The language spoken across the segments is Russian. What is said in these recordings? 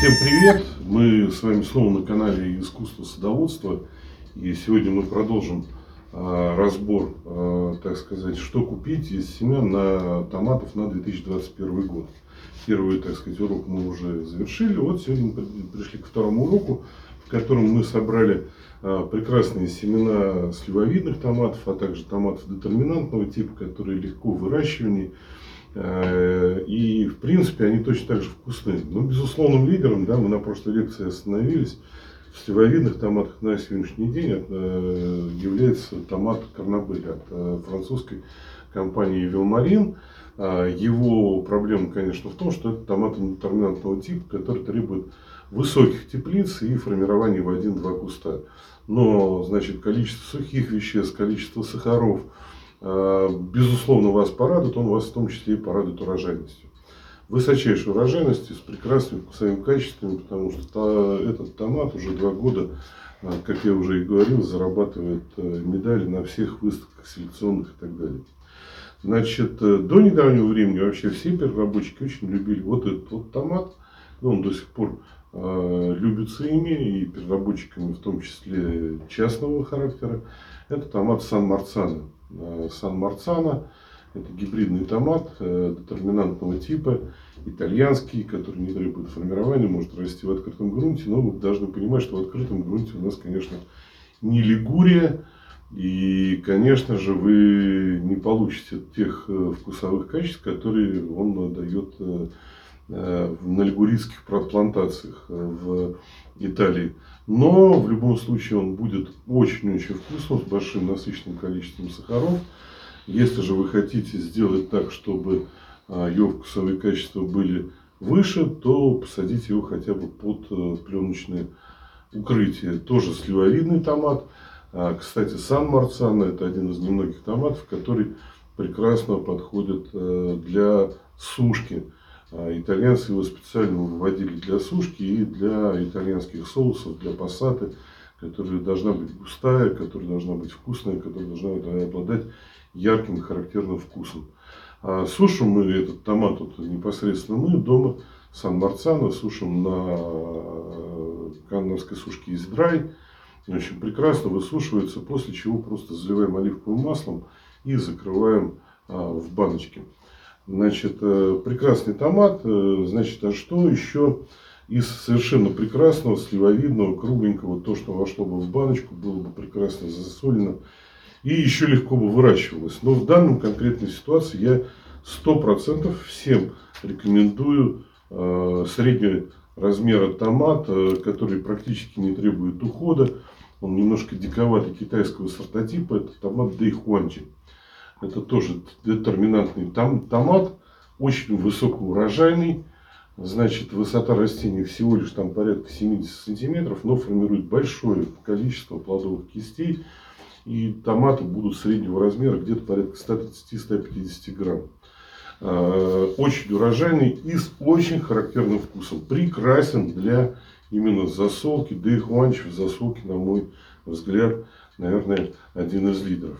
Всем привет! Мы с вами снова на канале Искусство садоводства. И сегодня мы продолжим а, разбор, а, так сказать, что купить из семян на томатов на 2021 год. Первый, так сказать, урок мы уже завершили. Вот сегодня мы пришли к второму уроку, в котором мы собрали а, прекрасные семена сливовидных томатов, а также томатов детерминантного типа, которые легко в и, в принципе, они точно так же вкусны. Но безусловным лидером, да, мы на прошлой лекции остановились, в сливовидных томатах на сегодняшний день э, является томат Карнабель от э, французской компании Вилмарин. Его проблема, конечно, в том, что это томат детерминантного типа, который требует высоких теплиц и формирования в один-два куста. Но, значит, количество сухих веществ, количество сахаров, Э, безусловно, вас порадует, он вас в том числе и порадует урожайностью. Высочайшей урожайностью, с прекрасными вкусовыми качествами, потому что этот томат уже два года, э, как я уже и говорил, зарабатывает э, медали на всех выставках селекционных и так далее. Значит, до недавнего времени вообще все переработчики очень любили вот этот вот томат. Ну, он до сих пор э, любится ими и переработчиками, в том числе частного характера. Это томат Сан-Марцана. Э, Сан-Марцана. Это гибридный томат э, детерминантного типа, итальянский, который не требует формирования, может расти в открытом грунте. Но вы должны понимать, что в открытом грунте у нас, конечно, не лигурия. И, конечно же, вы не получите тех э, вкусовых качеств, которые он дает на лигурийских плантациях в Италии. Но в любом случае он будет очень-очень вкусным, с большим насыщенным количеством сахаров. Если же вы хотите сделать так, чтобы а, его вкусовые качества были выше, то посадите его хотя бы под э, пленочное укрытие. Тоже сливовидный томат. А, кстати, Сан Марцано это один из немногих томатов, который прекрасно подходит э, для сушки. А итальянцы его специально выводили для сушки и для итальянских соусов, для пассаты, которая должна быть густая, которая должна быть вкусная, которая должна обладать ярким характерным вкусом. А сушим мы этот томат вот, непосредственно мы дома Сан-Марцано сушим на канновской сушке из драй. Очень прекрасно высушивается, после чего просто заливаем оливковым маслом и закрываем а, в баночке. Значит, э, прекрасный томат. Э, значит, а что еще из совершенно прекрасного, сливовидного, кругленького, то, что вошло бы в баночку, было бы прекрасно засолено и еще легко бы выращивалось. Но в данном конкретной ситуации я сто процентов всем рекомендую э, среднего размера томат, э, который практически не требует ухода. Он немножко диковатый китайского сортотипа. Это томат Дэйхуанчи. Это тоже детерминантный там, томат, очень высокоурожайный. Значит, высота растений всего лишь там порядка 70 сантиметров, но формирует большое количество плодовых кистей. И томаты будут среднего размера, где-то порядка 130-150 грамм. А, очень урожайный и с очень характерным вкусом. Прекрасен для именно засолки. Да и Хуанчев в засолке, на мой взгляд, наверное, один из лидеров.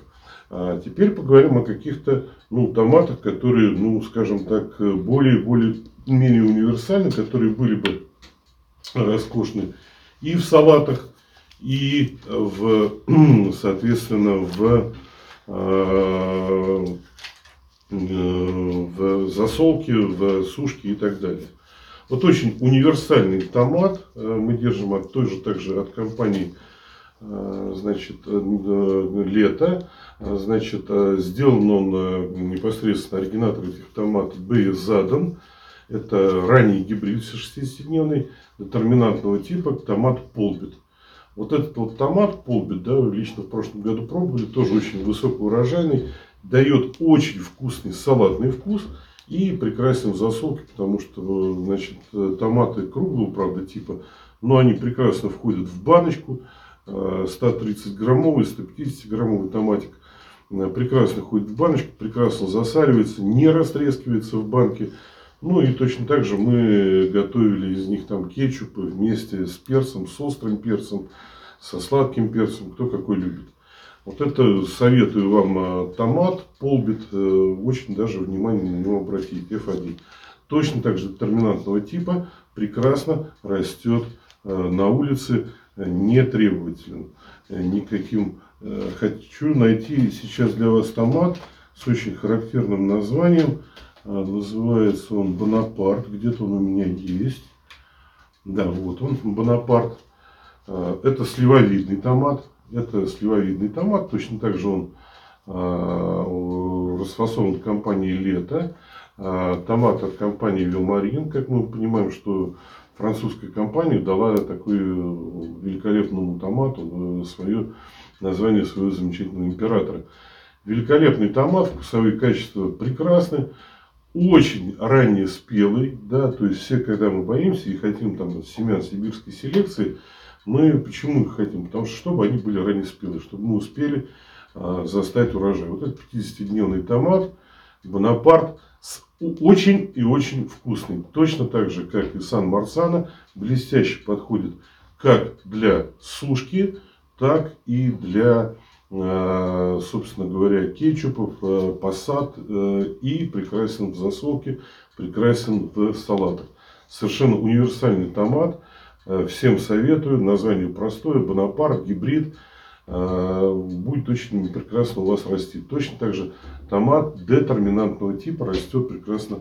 А теперь поговорим о каких-то ну, томатах, которые, ну, скажем так, более, более менее универсальны, которые были бы роскошны и в салатах, и в, соответственно, в, а, в засолке, в сушке и так далее. Вот очень универсальный томат мы держим от той же также от компании Э, значит, э, лето. Э, значит, сделан он непосредственно оригинатор этих томатов Б. Задан. Это ранний гибрид 60-дневный, детерминантного типа, томат полбит. Вот этот вот томат полбит, да, лично в прошлом году пробовали, тоже очень высокоурожайный, дает очень вкусный салатный вкус и прекрасен в засолке, потому что, значит, томаты круглого, правда, типа, но они прекрасно входят в баночку, 130 граммовый, 150 граммовый томатик э, прекрасно ходит в баночку, прекрасно засаливается, не растрескивается в банке. Ну и точно так же мы готовили из них там кетчупы вместе с перцем, с острым перцем, со сладким перцем, кто какой любит. Вот это советую вам э, томат, полбит, э, очень даже внимание на него обратить, F1. Точно так же детерминантного типа, прекрасно растет на улице, не требователен никаким. Хочу найти сейчас для вас томат с очень характерным названием. Называется он Бонапарт. Где-то он у меня есть. Да, вот он, Бонапарт. Это сливовидный томат. Это сливовидный томат. Точно так же он расфасован компанией «Лето». Томат от компании «Вилмарин». Как мы понимаем, что французская компания дала такой великолепному томату свое название своего замечательного императора. Великолепный томат, вкусовые качества прекрасны, очень ранне спелый, да, то есть все, когда мы боимся и хотим там семян сибирской селекции, мы почему их хотим? Потому что чтобы они были ранне спелые, чтобы мы успели а, застать урожай. Вот этот 50-дневный томат, Бонапарт, очень и очень вкусный. Точно так же, как и Сан Марсана, блестяще подходит как для сушки, так и для, а, собственно говоря, кетчупов, а, посад и прекрасен в засолке, прекрасен в салатах. Совершенно универсальный томат. Всем советую. Название простое. Бонапарт, гибрид. Э, будет очень прекрасно у вас расти. Точно так же томат детерминантного типа растет прекрасно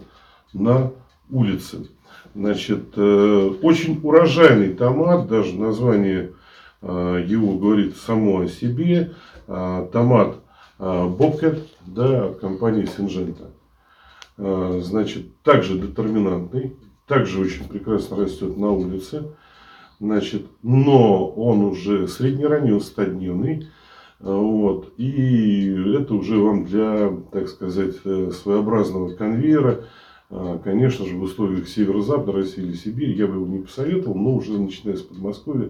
на улице. Значит, э, очень урожайный томат, даже название э, его говорит само о себе. Томат Бобкет да, от компании Синжента. Значит, также детерминантный, также очень прекрасно растет на улице. Значит, но он уже среднеранний, стадневный. Вот, и это уже вам для, так сказать, э, своеобразного конвейера. А, конечно же, в условиях северо-запада России или Сибири я бы его не посоветовал, но уже начиная с Подмосковья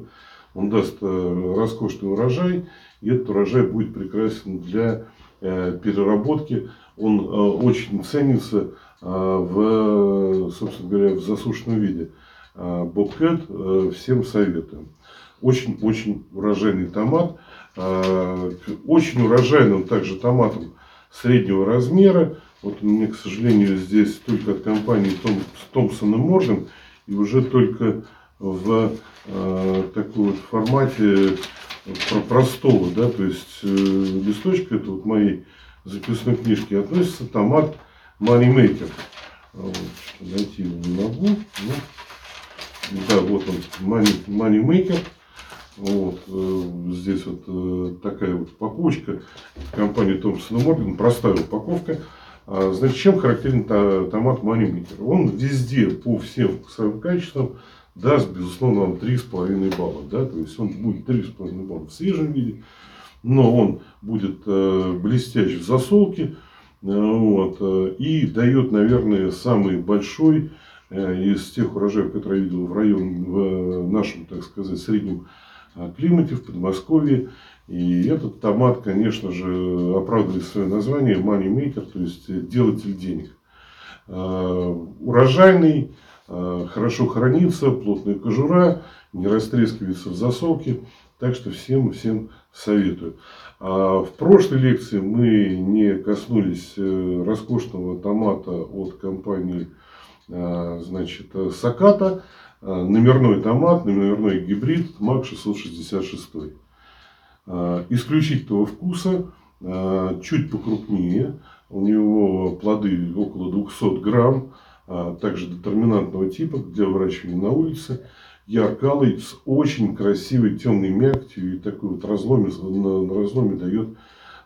он даст э, роскошный урожай, и этот урожай будет прекрасен для э, переработки. Он очень ценится в, собственно говоря, в засушенном виде. А, Бобкет э, всем советуем. Очень-очень урожайный томат. А, очень урожайным также томатом среднего размера. Вот меня, к сожалению, здесь только от компании Томпсон и Морган. И уже только в э, таком вот формате простого, да, то есть э, листочка, это вот моей записной книжки относится томат Moneymaker. Вот, найти его не могу. Но... Да, вот он, money, money maker. Вот, э, здесь вот э, такая вот упаковочка компании Томпсон Морган, простая упаковка. А, значит, чем характерен томат Moneymaker? Он везде по всем вкусовым качествам даст, безусловно, вам 3,5 балла. Да? То есть он будет 3,5 балла в свежем виде, но он будет э, блестящий в засолке вот, и дает, наверное, самый большой из тех урожаев, которые я видел в районе, в нашем, так сказать, среднем а, климате, в Подмосковье. И этот томат, конечно же, оправдывает свое название money maker, то есть делатель денег. Урожайный, хорошо хранится, плотная кожура, не растрескивается в засолке. Так что всем, всем советую. А в прошлой лекции мы не коснулись э, роскошного томата от компании Э, значит, э, Саката, э, номерной томат, номерной гибрид МАК 666. Исключительного вкуса, чуть покрупнее, у него плоды около 200 грамм, также детерминантного типа для выращивания на улице, яркалый, с очень красивой темной мякотью и такой вот разломе, на разломе дает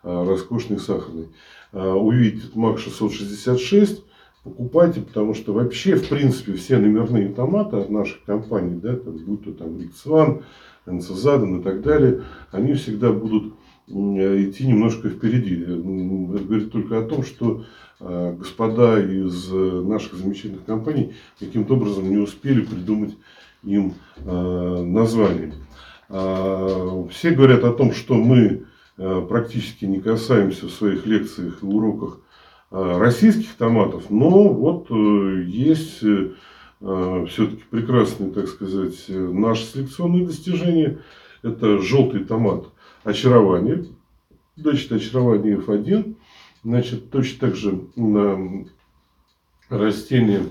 роскошный сахарный. Увидите МАК 666, покупайте, потому что вообще, в принципе, все номерные томаты от наших компаний, да, там, будь то там Риксван, Энцезадан и так далее, они всегда будут идти немножко впереди. Это говорит только о том, что а, господа из наших замечательных компаний каким-то образом не успели придумать им а, название. А, все говорят о том, что мы практически не касаемся в своих лекциях и уроках Э, российских томатов, но вот э, есть э, все-таки прекрасные, так сказать, наши селекционные достижения. Это желтый томат очарование, значит, очарование F1. Значит, точно так же на растение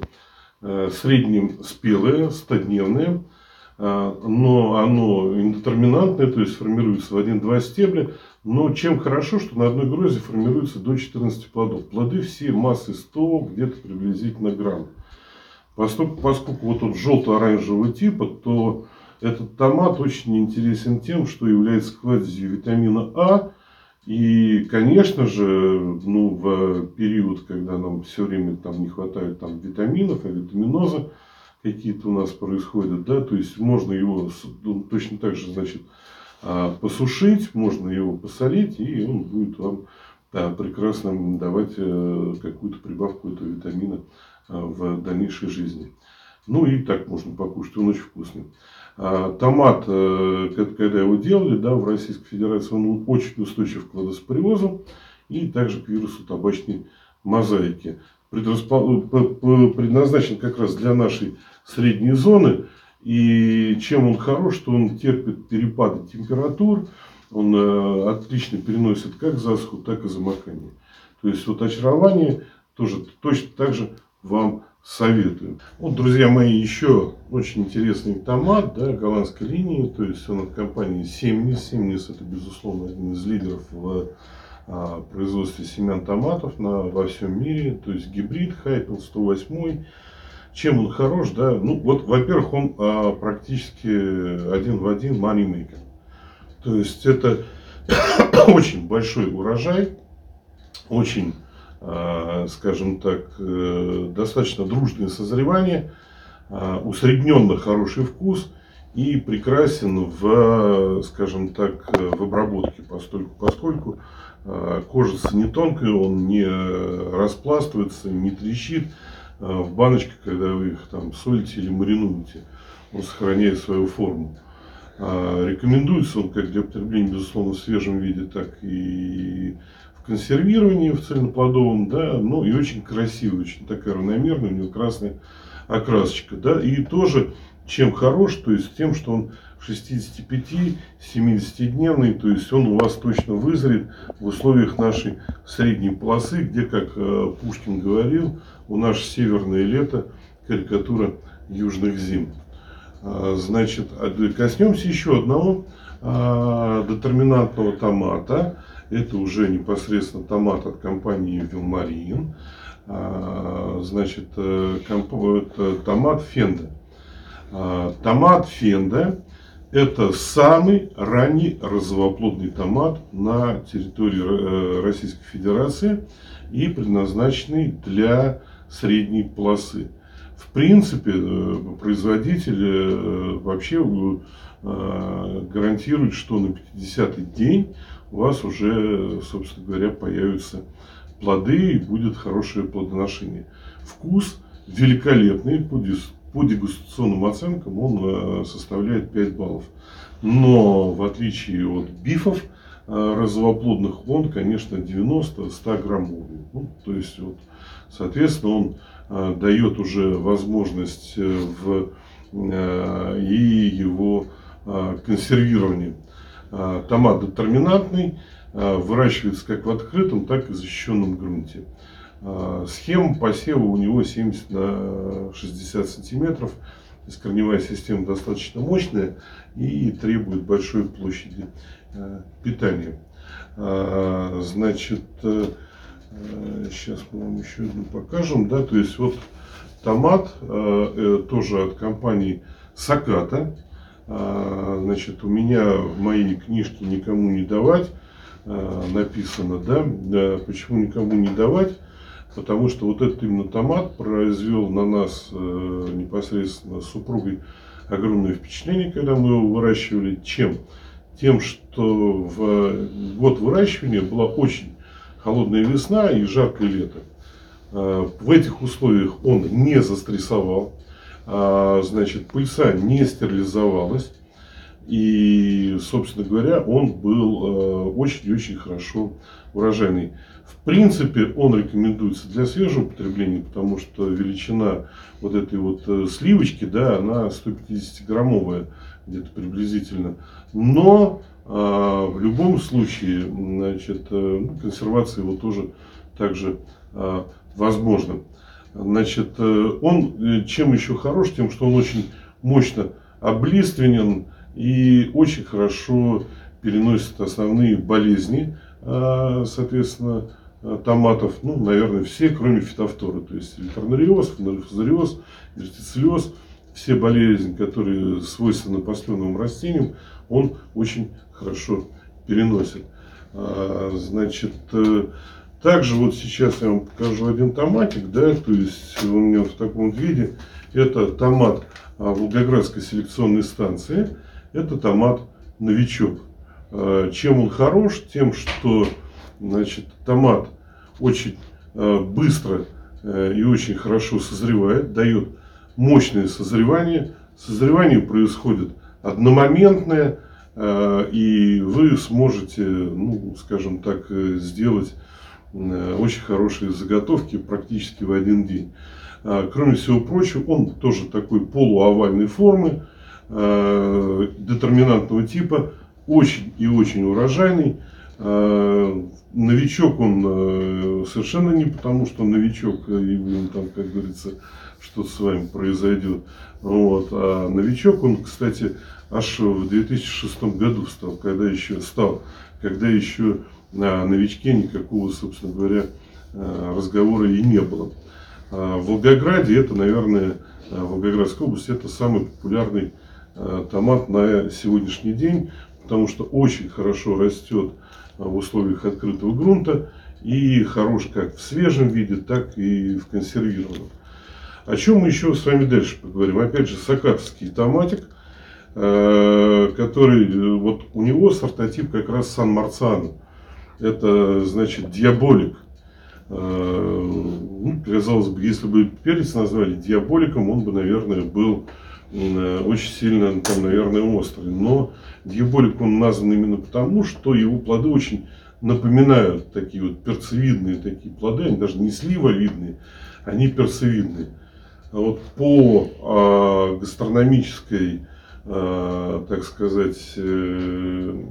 э, среднем спелое, 100-дневное, э, но оно индетерминантное, то есть формируется в один-два стебля. Но чем хорошо, что на одной грозе формируется до 14 плодов. Плоды все массы 100, где-то приблизительно грамм. Поскольку, поскольку вот он желто-оранжевого типа, то этот томат очень интересен тем, что является кладезью витамина А. И, конечно же, ну, в период, когда нам все время там не хватает там, витаминов, а витаминоза какие-то у нас происходят, да, то есть можно его ну, точно так же, значит, а, посушить, можно его посолить, и он будет вам да, прекрасно давать э, какую-то прибавку этого витамина а, в дальнейшей жизни. Ну и так можно покушать, он очень вкусный. А, томат, э, когда его делали да, в Российской Федерации, он очень устойчив к водоспорезу и также к вирусу табачной мозаики. Предназначен как раз для нашей средней зоны. И чем он хорош, что он терпит перепады температур, он э, отлично переносит как засуху, так и замокание. То есть вот очарование тоже точно так же вам советую. Вот, друзья мои, еще очень интересный томат да, голландской линии. То есть он от компании Семнис. Семнис это, безусловно, один из лидеров в а, производстве семян томатов на, во всем мире. То есть гибрид Хайпел 108. Чем он хорош? Да? Ну, вот, во-первых, он а, практически один в один манимейкер. То есть это очень большой урожай, очень Э, скажем так, э, достаточно дружное созревание, э, усредненно хороший вкус и прекрасен в, скажем так, в обработке, поскольку, поскольку кожица не тонкая, он не распластывается, не трещит в баночках, когда вы их там солите или маринуете, он сохраняет свою форму. Рекомендуется он как для употребления, безусловно, в свежем виде, так и консервировании в цельноплодовом, да, ну и очень красивый, очень такая равномерная, у него красная окрасочка, да, и тоже чем хорош, то есть тем, что он 65-70-дневный, то есть он у вас точно вызрет в условиях нашей средней полосы, где, как э, Пушкин говорил, у нас северное лето, карикатура южных зим. А, значит, а, коснемся еще одного а, детерминантного томата. Это уже непосредственно томат от компании Вилмарин. Значит, э, томат Фенда. Томат Фенда – это самый ранний розовоплодный томат на территории э, Российской Федерации и предназначенный для средней полосы. В принципе, э, производитель вообще гарантирует, что на 50-й день у вас уже, собственно говоря, появятся плоды и будет хорошее плодоношение. Вкус великолепный, по, по дегустационным оценкам он э, составляет 5 баллов. Но в отличие от бифов э, розовоплодных, он, конечно, 90-100 граммовый. Ну, то есть, вот, соответственно, он э, дает уже возможность в, и его консервирование. А, томат детерминантный, выращивается как в открытом, так и в защищенном грунте. А, схема посева у него 70 на 60 сантиметров. Корневая система достаточно мощная и требует большой площади питания. Значит, сейчас мы вам еще одну покажем. Да, то есть вот томат э, тоже от компании Саката. Значит, у меня в моей книжке никому не давать написано, да, почему никому не давать, потому что вот этот именно томат произвел на нас э, непосредственно с супругой огромное впечатление, когда мы его выращивали. Чем? Тем, что в год выращивания была очень холодная весна и жаркое лето. А, в этих условиях он не застрессовал, а, значит, пыльца не стерилизовалась. И, собственно говоря, он был э, очень и очень хорошо урожайный. В принципе, он рекомендуется для свежего потребления, потому что величина вот этой вот э, сливочки, да, она 150-граммовая где-то приблизительно. Но а, в любом случае, значит, э, ну, консервация его тоже также а, возможна. Значит, он чем еще хорош? Тем, что он очень мощно облиственен и очень хорошо переносит основные болезни, соответственно, томатов, ну, наверное, все, кроме фитофторы, то есть электронариоз, фонарифузариоз, вертицеллез, все болезни, которые свойственны посленовым растениям, он очень хорошо переносит. А, значит, э, также вот сейчас я вам покажу один томатик, да, то есть у меня в таком виде. Это томат а, Волгоградской селекционной станции. Это томат новичок. А, чем он хорош? Тем, что значит, томат очень быстро э, и очень хорошо созревает, дает мощное созревание. Созревание происходит одномоментное, э, и вы сможете, ну, скажем так, э, сделать э, очень хорошие заготовки практически в один день. Кроме всего прочего, он тоже такой полуовальной формы, детерминантного типа, очень и очень урожайный. Новичок он совершенно не потому, что новичок, и там, как говорится, что с вами произойдет. Вот. А новичок, он, кстати, аж в 2006 году стал, когда еще стал, когда еще на новичке никакого, собственно говоря, разговора и не было. А в Волгограде это, наверное, Волгоградская область, это самый популярный томат на сегодняшний день, потому что очень хорошо растет в условиях открытого грунта и хорош как в свежем виде, так и в консервированном. О чем мы еще с вами дальше поговорим? Опять же, сакатовский томатик, э, который, э, вот у него сортотип как раз Сан Марцано. Это, значит, диаболик. Э, ну, казалось бы, если бы перец назвали диаболиком, он бы, наверное, был очень сильно, там, наверное, острый. Но диаболик он назван именно потому, что его плоды очень напоминают такие вот перцевидные такие плоды, они даже не сливовидные, они перцевидные. А вот по э, гастрономической, э, так сказать, э,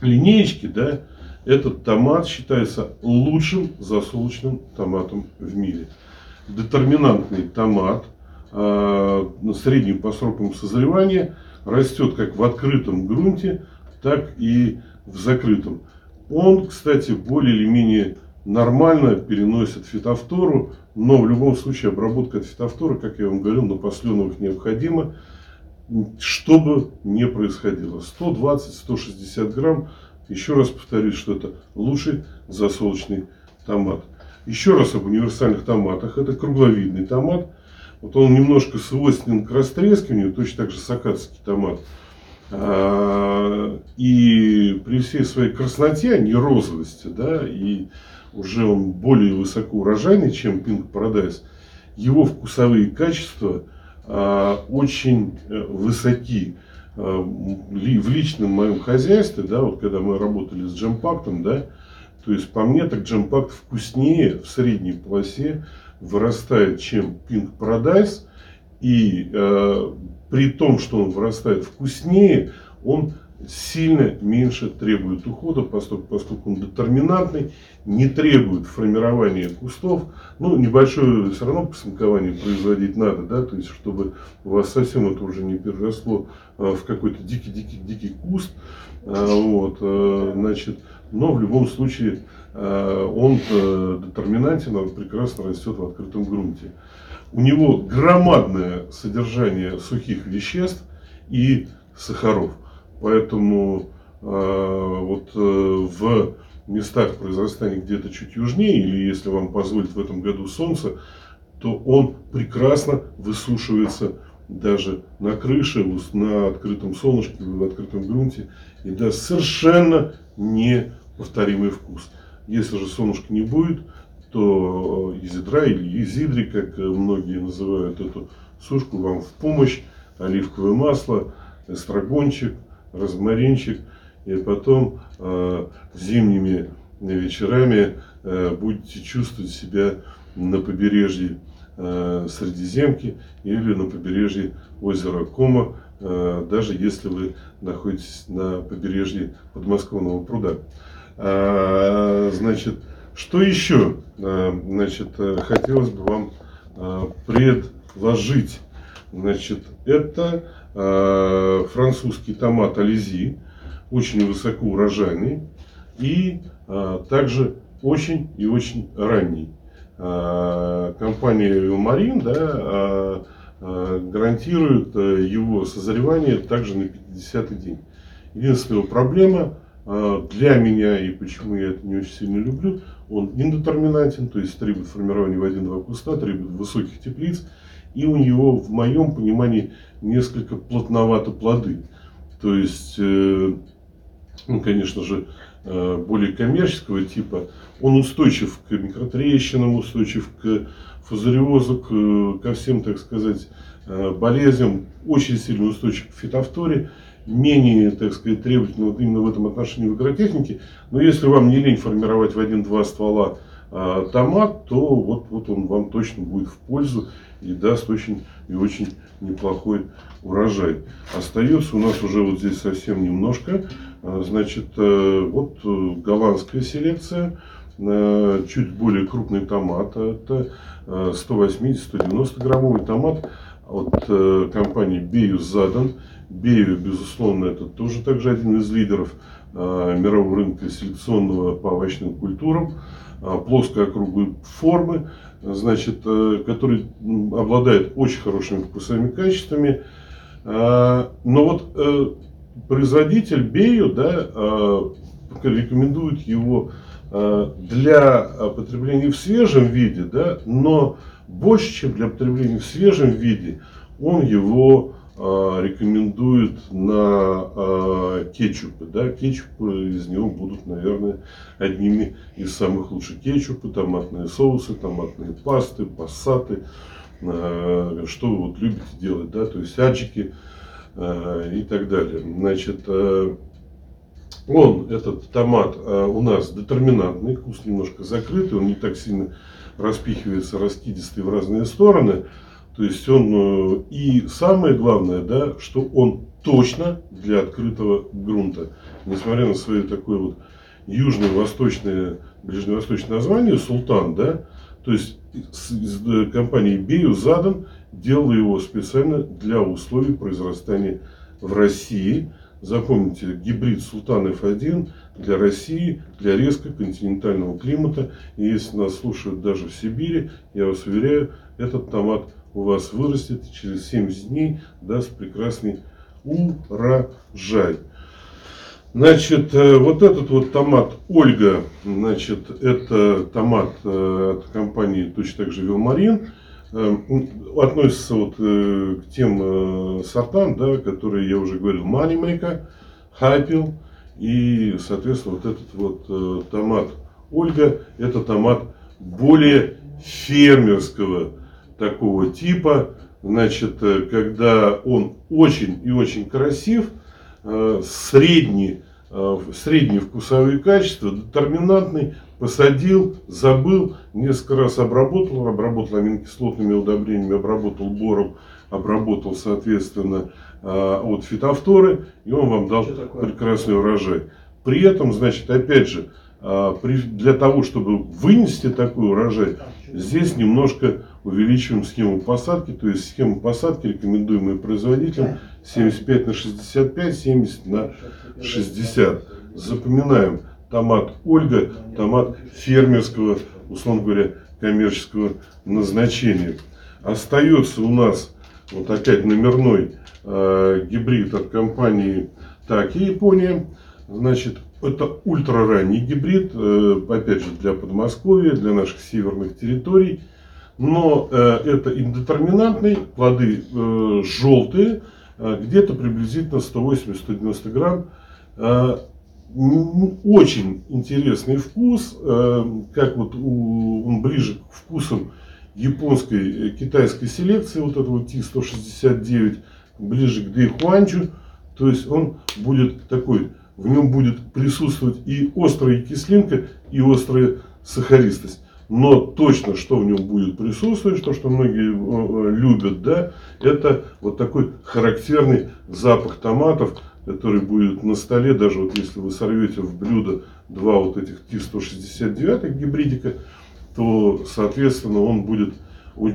линеечке, да, этот томат считается лучшим засолочным томатом в мире. Детерминантный томат э, средним по срокам созревания растет как в открытом грунте, так и в закрытом. Он, кстати, более или менее нормально переносит фитофтору, но в любом случае обработка от фитофторы, как я вам говорил, на посленовых необходима, что бы ни происходило. 120-160 грамм, еще раз повторюсь, что это лучший засолочный томат. Еще раз об универсальных томатах. Это кругловидный томат. Вот он немножко свойственен к растрескиванию, точно так же сакатский томат. А, и при всей своей красноте, а не розовости, да, и уже он более высокоурожайный, чем Pink Paradise, его вкусовые качества а, очень э, высоки. А, в личном моем хозяйстве, да, вот когда мы работали с джемпактом, да, то есть по мне так джемпакт вкуснее в средней полосе вырастает, чем Pink Paradise. И э, при том, что он вырастает вкуснее, он сильно меньше требует ухода, поскольку, поскольку он детерминантный, не требует формирования кустов. Ну, небольшое все равно посынкование производить надо, да, то есть, чтобы у вас совсем это уже не переросло а, в какой-то дикий-дикий-дикий куст. А, вот, а, значит, но в любом случае он детерминантен, он прекрасно растет в открытом грунте. У него громадное содержание сухих веществ и сахаров. Поэтому э, вот э, в местах произрастания где-то чуть южнее, или если вам позволит в этом году солнце, то он прекрасно высушивается даже на крыше, на открытом солнышке, в открытом грунте и даст совершенно неповторимый вкус. Если же солнышка не будет, то изидра или изидри, как многие называют эту сушку, вам в помощь. Оливковое масло, эстрагончик – розмаринчик, и потом э, зимними вечерами э, будете чувствовать себя на побережье э, Средиземки или на побережье озера Кома, э, даже если вы находитесь на побережье подмосковного пруда. А, значит, что еще? А, значит, хотелось бы вам предложить. Значит, это французский томат Ализи, очень высокоурожайный и также очень и очень ранний. Компания Вилмарин да, гарантирует его созревание также на 50 день. Единственная проблема для меня и почему я это не очень сильно люблю, он индетерминантен, то есть требует формирования в один-два куста, требует высоких теплиц, и у него, в моем понимании, несколько плотновато плоды. То есть, э, ну, конечно же, э, более коммерческого типа, он устойчив к микротрещинам, устойчив к фузариозу, к, ко всем, так сказать, э, болезням, очень сильно устойчив к фитофторе менее, так сказать, требовательны вот именно в этом отношении в агротехнике. Но если вам не лень формировать в один-два ствола а, томат, то вот, вот он вам точно будет в пользу и даст очень и очень неплохой урожай. Остается у нас уже вот здесь совсем немножко. А, значит, э, вот э, голландская селекция, э, чуть более крупный томат. Это 180-190 граммовый томат от компании Биус Задан. Бею, безусловно, это тоже также один из лидеров э, мирового рынка селекционного по овощным культурам, э, плоской формы, значит, э, который обладает очень хорошими вкусовыми качествами. Э, но вот э, производитель Бею да, э, рекомендует его э, для потребления в свежем виде, да, но больше, чем для потребления в свежем виде, он его а, рекомендуют на э, кетчупы. Да? Кетчупы из него будут, наверное, одними из самых лучших. Кетчупы, томатные соусы, томатные пасты, пассаты. Э, что вы вот любите делать, да? то есть аджики э, и так далее. Значит, э, он, этот томат, э, у нас детерминантный, вкус немножко закрытый, он не так сильно распихивается раскидистый в разные стороны. То есть он, э, и самое главное, да, что он точно для открытого грунта. Несмотря на свое такое вот южно-восточное, ближневосточное название, Султан, да, то есть из э, компании Бею задан, делал его специально для условий произрастания в России. Запомните, гибрид Султан F1 для России, для резко континентального климата. И если нас слушают даже в Сибири, я вас уверяю, этот томат у вас вырастет через 70 дней, даст прекрасный урожай. Значит, э, вот этот вот томат Ольга, значит, это томат э, от компании точно так же Вилмарин. Э, относится вот к тем сортам, да, которые я уже говорил, Moneymaker, Хайпил и, соответственно, вот этот вот томат Ольга, это томат более фермерского такого типа, значит, э, когда он очень и очень красив, э, средний, э, средние вкусовые качества, детерминантный, посадил, забыл, несколько раз обработал, обработал аминокислотными удобрениями, обработал бором, обработал, соответственно, от фитофторы, и он вам дал прекрасный урожай. При этом, значит, опять же, для того, чтобы вынести такой урожай, здесь немножко увеличиваем схему посадки, то есть схему посадки, рекомендуемую производителем, 75 на 65, 70 на 60. Запоминаем томат Ольга, томат фермерского, условно говоря, коммерческого назначения. Остается у нас вот опять номерной э, гибрид от компании Так и Япония. Значит, это ультраранний гибрид, э, опять же, для Подмосковья, для наших северных территорий но э, это индетерминантный, плоды э, желтые, э, где-то приблизительно 180-190 грамм. Э, очень интересный вкус, э, как вот у, он ближе к вкусам японской, э, китайской селекции, вот этого Ти-169, ближе к Дэйхуанчу, то есть он будет такой, в нем будет присутствовать и острая кислинка, и острая сахаристость. Но точно, что в нем будет присутствовать, что, что многие э, э, любят, да, это вот такой характерный запах томатов, который будет на столе, даже вот если вы сорвете в блюдо два вот этих Т-169 гибридика, то, соответственно, он будет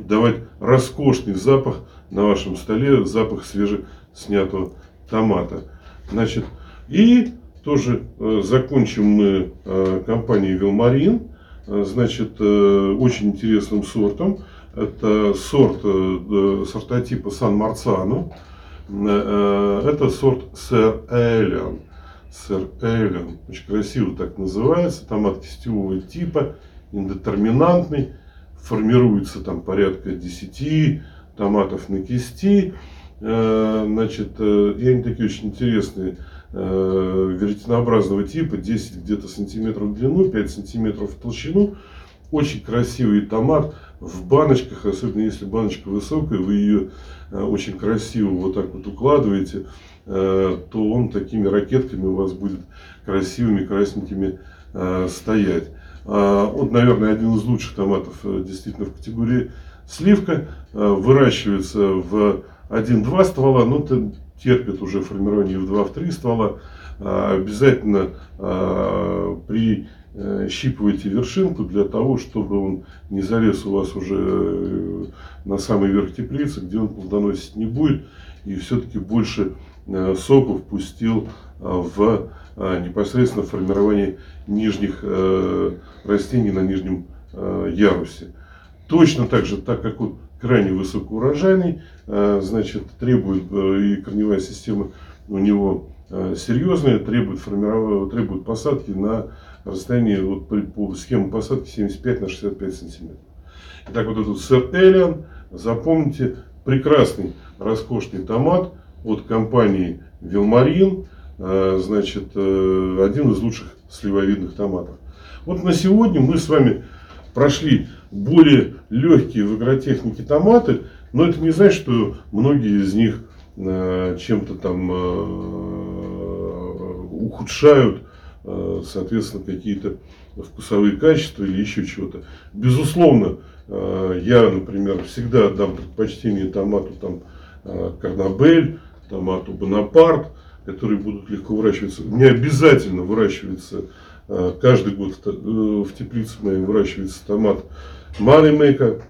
давать роскошный запах на вашем столе, запах свежеснятого томата. Значит, и тоже э, закончим мы э, компанией Вилмарин, э, значит, э, очень интересным сортом. Это сорт э, сортотипа Сан Марцано. Э, э, это сорт Сэр Элиан. Сэр Элиан. Очень красиво так называется. Томат кистевого типа, индетерминантный. Формируется там порядка 10 томатов на кисти. Э, значит, и они такие очень интересные веретенообразного типа, 10 где-то сантиметров в длину, 5 сантиметров в толщину. Очень красивый томат в баночках, особенно если баночка высокая, вы ее очень красиво вот так вот укладываете, то он такими ракетками у вас будет красивыми, красненькими стоять. Вот, наверное, один из лучших томатов действительно в категории сливка. Выращивается в один-два ствола, но терпит уже формирование в 2-3 ствола. А, обязательно а, прищипывайте вершинку для того, чтобы он не залез у вас уже э, на самый верх теплицы, где он плодоносить не будет. И все-таки больше э, соков пустил в непосредственно формирование нижних э, растений на нижнем ярусе. Точно так же, так как он крайне высокоурожайный, э, значит, требует, э, и корневая система у него э, серьезная, требует, формирования, требует посадки на расстоянии, вот по, по схеме посадки 75 на 65 сантиметров. Итак, вот этот сэр Элиан, запомните, прекрасный, роскошный томат от компании Вилмарин, значит, один из лучших сливовидных томатов. Вот на сегодня мы с вами прошли более легкие в агротехнике томаты, но это не значит, что многие из них э, чем-то там э, ухудшают, э, соответственно, какие-то вкусовые качества или еще чего-то. Безусловно, я, например, всегда отдам предпочтение томату там, Карнабель, томату Бонапарт, которые будут легко выращиваться. Не обязательно выращивается каждый год в теплице моей выращивается томат Moneymaker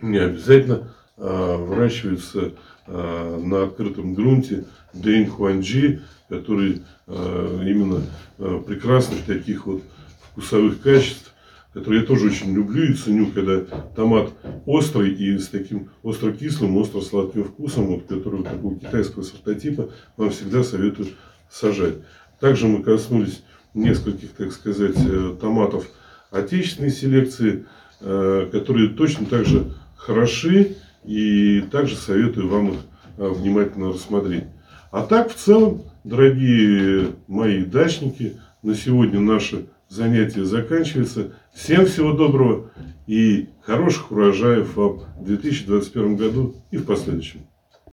не обязательно выращивается на открытом грунте Дэйн Хуанджи, который а, именно а, прекрасных таких вот вкусовых качеств, которые я тоже очень люблю и ценю, когда томат острый и с таким остро-кислым, остро-сладким вкусом, вот, который вот такого китайского сортотипа, вам всегда советую сажать. Также мы коснулись нескольких, так сказать, э, томатов отечественной селекции. Э, которые точно так же хороши и также советую вам их э, внимательно рассмотреть. А так, в целом, дорогие мои дачники, на сегодня наше занятие заканчивается. Всем всего доброго и хороших урожаев вам в 2021 году и в последующем.